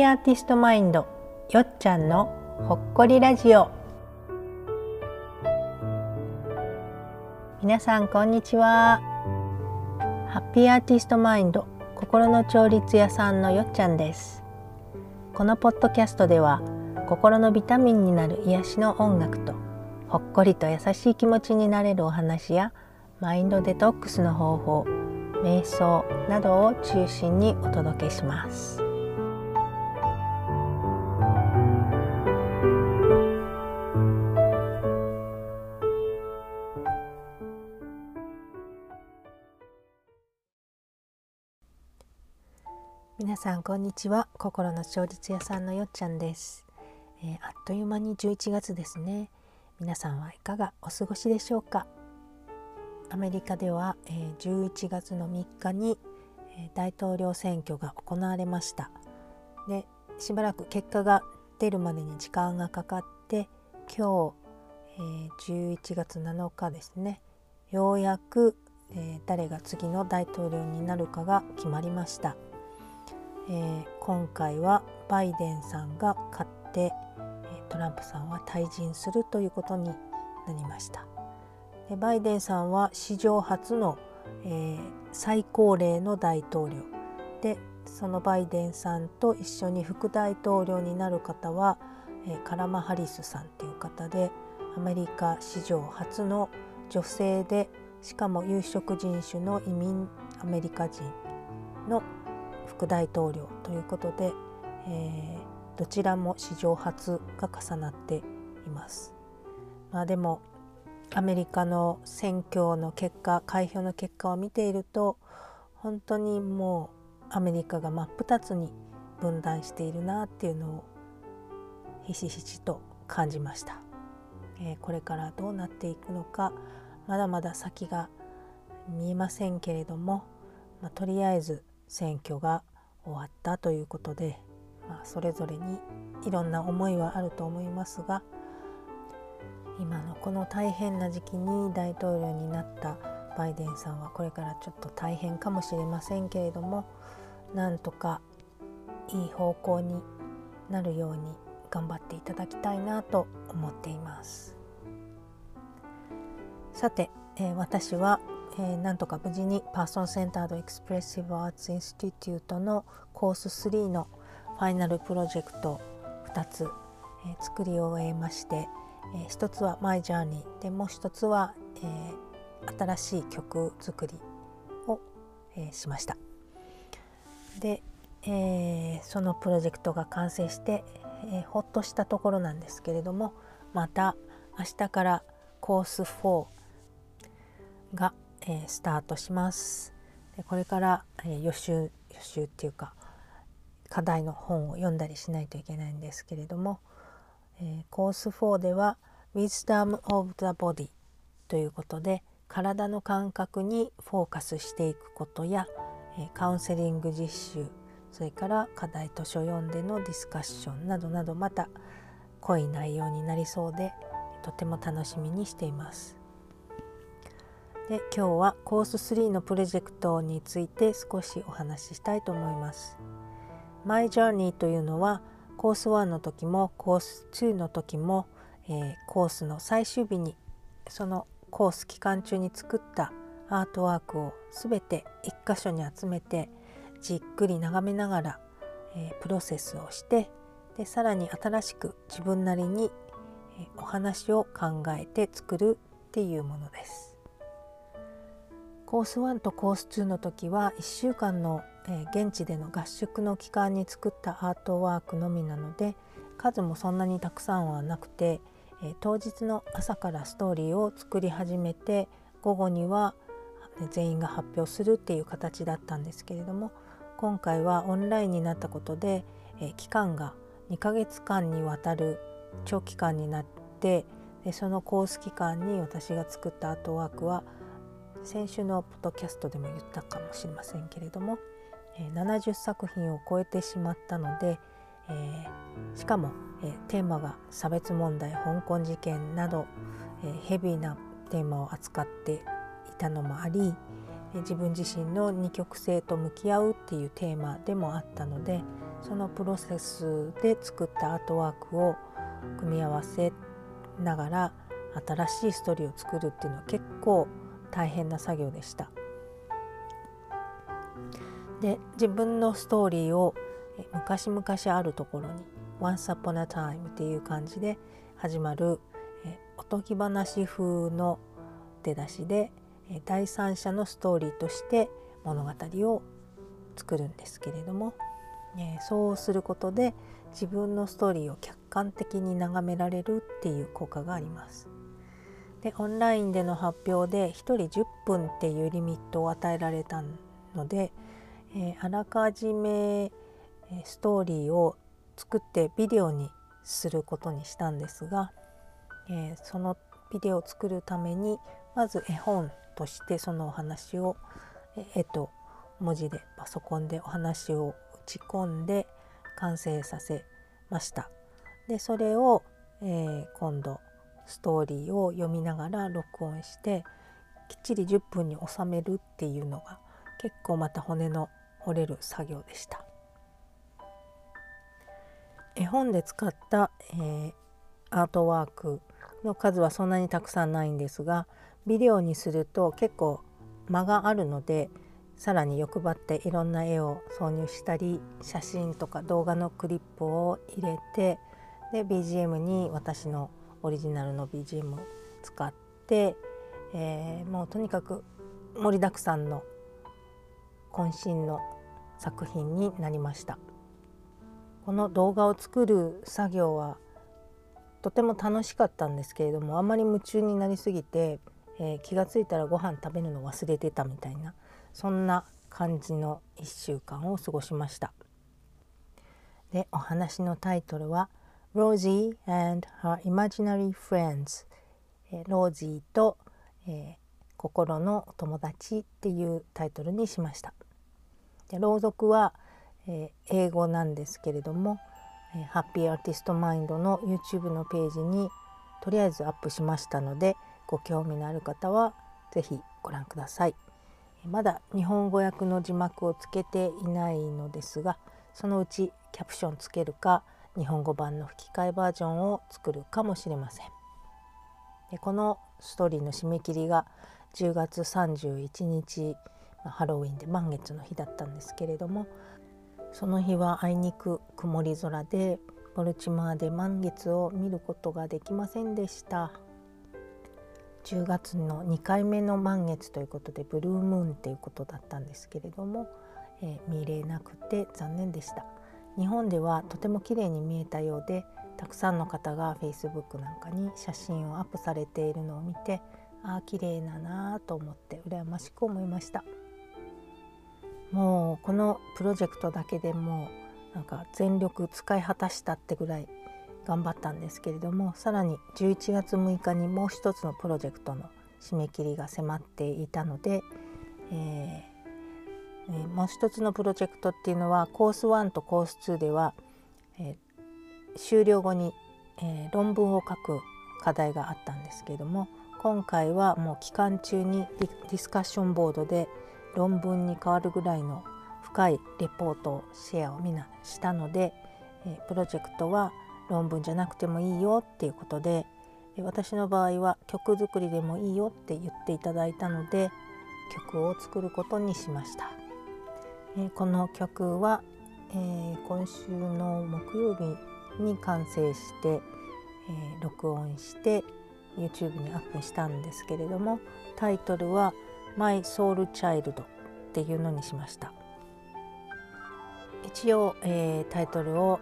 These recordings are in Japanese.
ーアーティストマインドよっちゃんのほっこりラジオ。皆さんこんにちは。ハッピーアーティストマインド心の調律屋さんのよっちゃんです。このポッドキャストでは心のビタミンになる癒しの音楽とほっこりと優しい気持ちになれるお話やマインドデトックスの方法瞑想などを中心にお届けします。皆さんこんにちは。心の調律屋さんのよっちゃんです、えー、あっという間に11月ですね。皆さんはいかがお過ごしでしょうか？アメリカでは、えー、11月の3日に、えー、大統領選挙が行われました。でしばらく結果が出るまでに時間がかかって今日、えー、11月7日ですね。ようやく、えー、誰が次の大統領になるかが決まりました。えー、今回はバイデンさんが勝ってトランプさんは退陣するということになりました。でバイデンさんは史上初の、えー、最高齢の大統領。でそのバイデンさんと一緒に副大統領になる方は、えー、カラマ・ハリスさんっていう方でアメリカ史上初の女性でしかも有色人種の移民アメリカ人の副大統領ということで、えー、どちらも史上初が重なっています。まあ、でもアメリカの選挙の結果開票の結果を見ていると本当にもうアメリカが真っ二つに分断しているなっていうのをひしひしと感じました、えー、これからどうなっていくのかまだまだ先が見えませんけれども、まあ、とりあえず選挙が終わったということで、まあ、それぞれにいろんな思いはあると思いますが今のこの大変な時期に大統領になったバイデンさんはこれからちょっと大変かもしれませんけれどもなんとかいい方向になるように頑張っていただきたいなと思っています。さて、えー、私はえー、なんとか無事に Person-Centered Expressive Arts Institute のコース3のファイナルプロジェクト2つ、えー、作り終えまして、えー、1つは My Journey でもう1つは、えー、新しい曲作りを、えー、しました。で、えー、そのプロジェクトが完成して、えー、ほっとしたところなんですけれどもまた明日からコース4がえー、スタートします。でこれから、えー、予習予習っていうか課題の本を読んだりしないといけないんですけれども、えー、コース4では「Wisdom of the Body」ということで体の感覚にフォーカスしていくことや、えー、カウンセリング実習それから課題図書読んでのディスカッションなどなどまた濃い内容になりそうでとても楽しみにしています。で今日はコース3のプロジェクトについて少しお話ししたいと思います。My Journey というのはコース1の時もコース2の時も、えー、コースの最終日にそのコース期間中に作ったアートワークを全て1箇所に集めてじっくり眺めながら、えー、プロセスをしてでさらに新しく自分なりに、えー、お話を考えて作るっていうものです。コース1とコース2の時は1週間の、現地での合宿の期間に作ったアートワークのみなので数もそんなにたくさんはなくて、当日の朝からストーリーを作り始めて午後には全員が発表するっていう形だったんですけれども今回はオンラインになったことで、期間が2ヶ月間にわたる長期間になってそのコース期間に私が作ったアートワークは先週のポッドキャストでも言ったかもしれませんけれども、え70作品を超えてしまったので、えー、しかも、えー、テーマが差別問題香港事件など、えー、ヘビーなテーマを扱っていたのもあり、え自分自身の二極性と向き合うっていうテーマでもあったのでそのプロセスで作ったアートワークを組み合わせながら新しいストーリーを作るっていうのは結構大変な作業でした。で自分のストーリーを昔々あるところに「Once Upon a Time」っていう感じで始まるおとぎ話風の出だしで第三者のストーリーとして物語を作るんですけれども、えそうすることで自分のストーリーを客観的に眺められるっていう効果があります。でオンラインでの発表で1人10分っていうリミットを与えられたので、えー、あらかじめストーリーを作ってビデオにすることにしたんですが、えー、そのビデオを作るためにまず絵本としてそのお話を絵と文字でパソコンでお話を打ち込んで完成させました。でそれを、えー、今度ストーリーを読みながら録音してきっちり10分に収めるっていうのが結構また骨の折れる作業でした。絵本で使った、えー、アートワークの数はそんなにたくさんないんですがビデオにすると結構間があるのでさらに欲張っていろんな絵を挿入したり写真とか動画のクリップを入れてで BGM に私のオリジナルの BGM を使って、えー、もうとにかく盛りだくさんの渾身の作品になりました。この動画を作る作業はとても楽しかったんですけれどもあまり夢中になりすぎて、えー、気が付いたらご飯食べるの忘れてたみたいなそんな感じの1週間を過ごしました。でお話のタイトルは「Rosie and Her Imaginary Friends」ロージーと、えー、心のお友達っていうタイトルにしました。で朗読は、えー、英語なんですけれども、えー、ハッピーアーティストマインドの YouTube のページにとりあえずアップしましたのでご興味のある方は是非ご覧ください。まだ日本語訳の字幕をつけていないのですがそのうちキャプションつけるか日本語版の吹き替えバージョンを作るかもしれません。でこのストーリーの締め切りが10月31日ハロウィンで満月の日だったんですけれどもその日はあいにく曇り空でボルチマーで満月を見ることができませんでした10月の2回目の満月ということでブルームーンっていうことだったんですけれども、えー、見れなくて残念でした日本ではとても綺麗に見えたようでたくさんの方が Facebook なんかに写真をアップされているのを見てああ綺麗だなと思って羨ましく思いました。もうこのプロジェクトだけでもなんか全力使い果たしたってぐらい頑張ったんですけれどもさらに11月6日にもう一つのプロジェクトの締め切りが迫っていたので、えー、えー、もう一つのプロジェクトっていうのはコース1とコース2では、えー、終了後に、え論文を書く課題があったんですけれども今回はもう期間中にディスカッションボードで論文に変わるぐらいの深いレポートシェアをみんなしたので、えプロジェクトは論文じゃなくてもいいよっていうことで私の場合は曲作りでもいいよって言っていただいたので曲を作ることにしました。えこの曲は、えー、今週の木曜日に完成して、えー、録音して YouTube にアップしたんですけれどもタイトルは「My Soul Child」っていうのにしました。一応、えー、タイトルを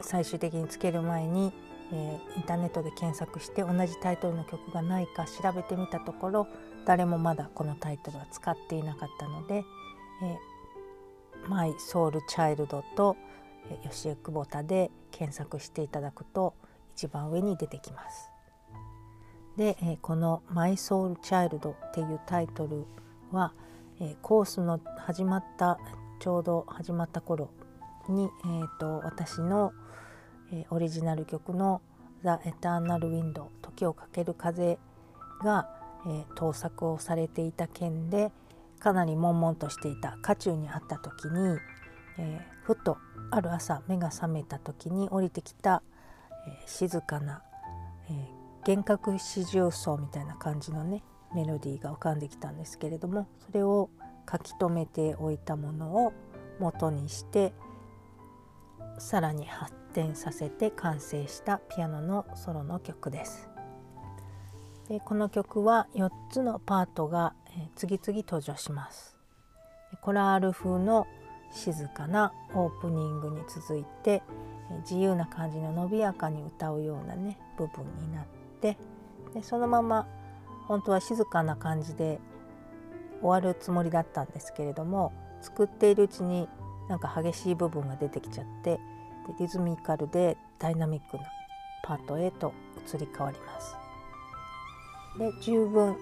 最終的につける前に、え、インターネットで検索して同じタイトルの曲がないか調べてみたところ誰もまだこのタイトルは使っていなかったので「えー、My Soul Child」と「吉江久保田」で検索していただくと一番上に出てきます。で、え、この「My Soul Child」っていうタイトルは、え、コースの始まったちょうど始まった頃に、えーと、私の、えー、オリジナル曲の「The Eternal Wind」「時をかける風が」えー、盗作をされていた件でかなり悶々としていた渦中にあった時に、えー、ふとある朝目が覚めた時に降りてきた、えー、静かな、えー、幻覚四重奏みたいな感じのねメロディーが浮かんできたんですけれどもそれを書き留めておいたものを元にしてさらに発展させて完成したピアノのソロの曲です。でこの曲は4つのパートが、次々登場します。コラール風の静かなオープニングに続いて自由な感じの伸びやかに歌うようなね部分になってでそのまま本当は静かな感じで終わるつもりだったんですけれども作っているうちになんか激しい部分が出てきちゃってでリズミカルでダイナミックなパートへと移り変わります。で十分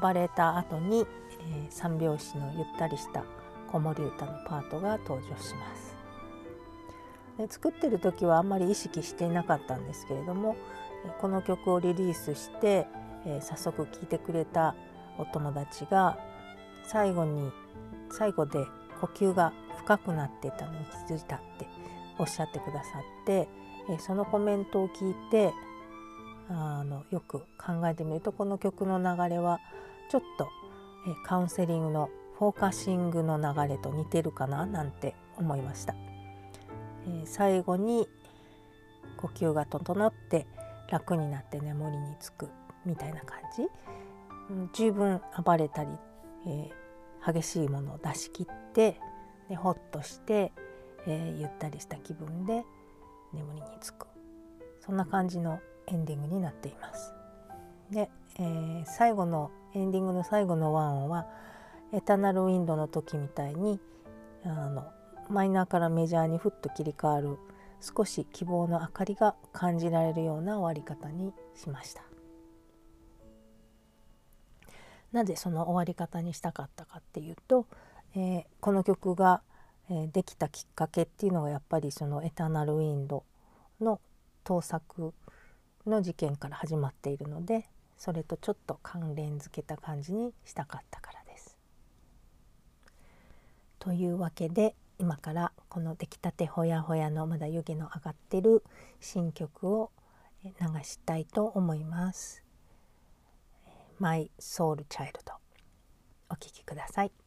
暴れた後に、えー、三拍子のゆったりした子守歌のパートが登場します。で作ってる時はあんまり意識していなかったんですけれどもこの曲をリリースして、えー、早速聴いてくれたお友達が最後に最後で呼吸が深くなってたのに気づいたっておっしゃってくださって、えそのコメントを聞いてあのよく考えてみるとこの曲の流れはちょっと、えカウンセリングのフォーカシングの流れと似てるかななんて思いました。え最後に呼吸が整って楽になって眠りにつくみたいな感じ、十分暴れたり、えー、激しいものを出し切ってでほっとして、えー、ゆったりした気分で眠りにつくそんな感じのエンディングになっています。で、えー、最後のエンディングの最後のワンはエターナルウィンドの時みたいにあのマイナーからメジャーにふっと切り替わる少し希望の明かりが感じられるような終わり方にしました。なぜその終わり方にしたかったかっていうとえー、この曲が、えー、できたきっかけっていうのがやっぱりその「エターナル・ウィンド」の盗作の事件から始まっているのでそれとちょっと関連づけた感じにしたかったからです。というわけで今からこの出来たてほやほやのまだ湯気の上がってる新曲を流したいと思います。My Soul Child お聴きください。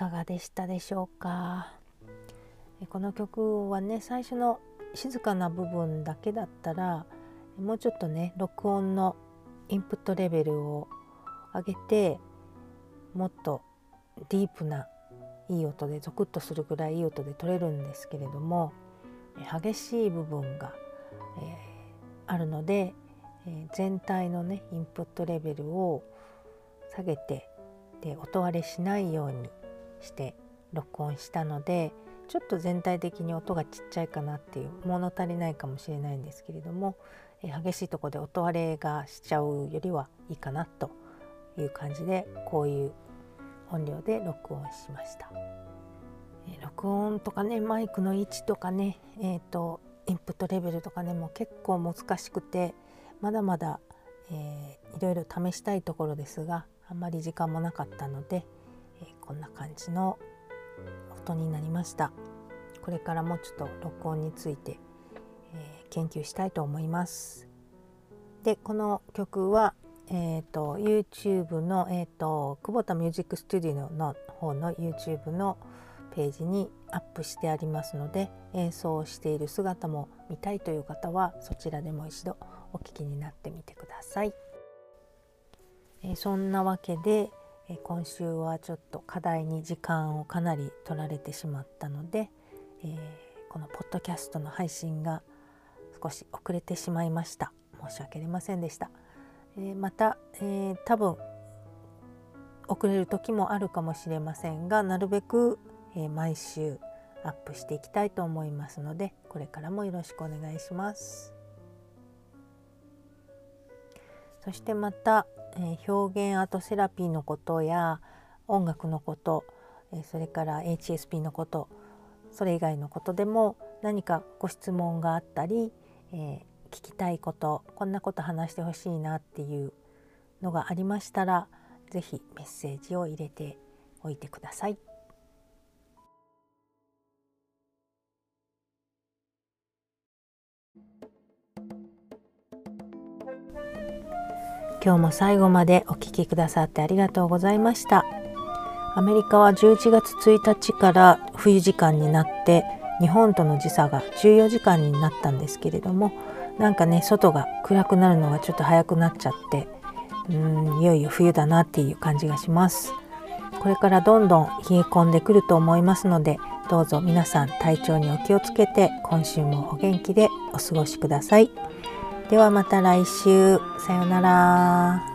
かがでしたでしょうか？この曲はね最初の静かな部分だけだったらもうちょっとね録音のインプットレベルを上げてもっとディープないい音でゾクッとするぐらいいい音で取れるんですけれども激しい部分が、えー、あるので、えー、全体のねインプットレベルを下げてで音割れしないようにして録音したのでちょっと全体的に音がちっちゃいかなっていう物足りないかもしれないんですけれども、え、激しいとこで音割れがしちゃうよりはいいかなという感じでこういう音量で録音しました。え録音とかねマイクの位置とかね、えーと、インプットレベルとかねもう結構難しくてまだまだ、えー、いろいろ試したいところですがあんまり時間もなかったので、えー、こんな感じの音になりましたこれからもちょっと録音について、えー、研究したいと思いますでこの曲はえーと、YouTube の、えーと、久保田ミュージックスタジオの方の YouTube のページにアップしてありますので演奏している姿も見たいという方はそちらでも一度お聴きになってみてください。えー、そんなわけで、え、今週はちょっと課題に時間をかなり取られてしまったので、えー、このポッドキャストの配信が少し遅れてしまいました。申し訳ありませんでした。えまた、えー、多分遅れる時もあるかもしれませんがなるべく、え、毎週アップしていきたいと思いますのでこれからもよろしくお願いします。そしてまた、えー、表現アートセラピーのことや音楽のこと、えそれから HSP のことそれ以外のことでも何かご質問があったり、え聞きたいことこんなこと話してほしいなっていうのがありましたら是非メッセージを入れておいてください。今日も最後までお聴きくださってありがとうございました。アメリカは11月1日から冬時間になって日本との時差が14時間になったんですけれどもなんかね外が暗くなるのがちょっと早くなっちゃってうんいよいよ冬だなっていう感じがしますこれからどんどん冷え込んでくると思いますのでどうぞ皆さん体調にお気をつけて今週もお元気でお過ごしくださいではまた来週。さようなら。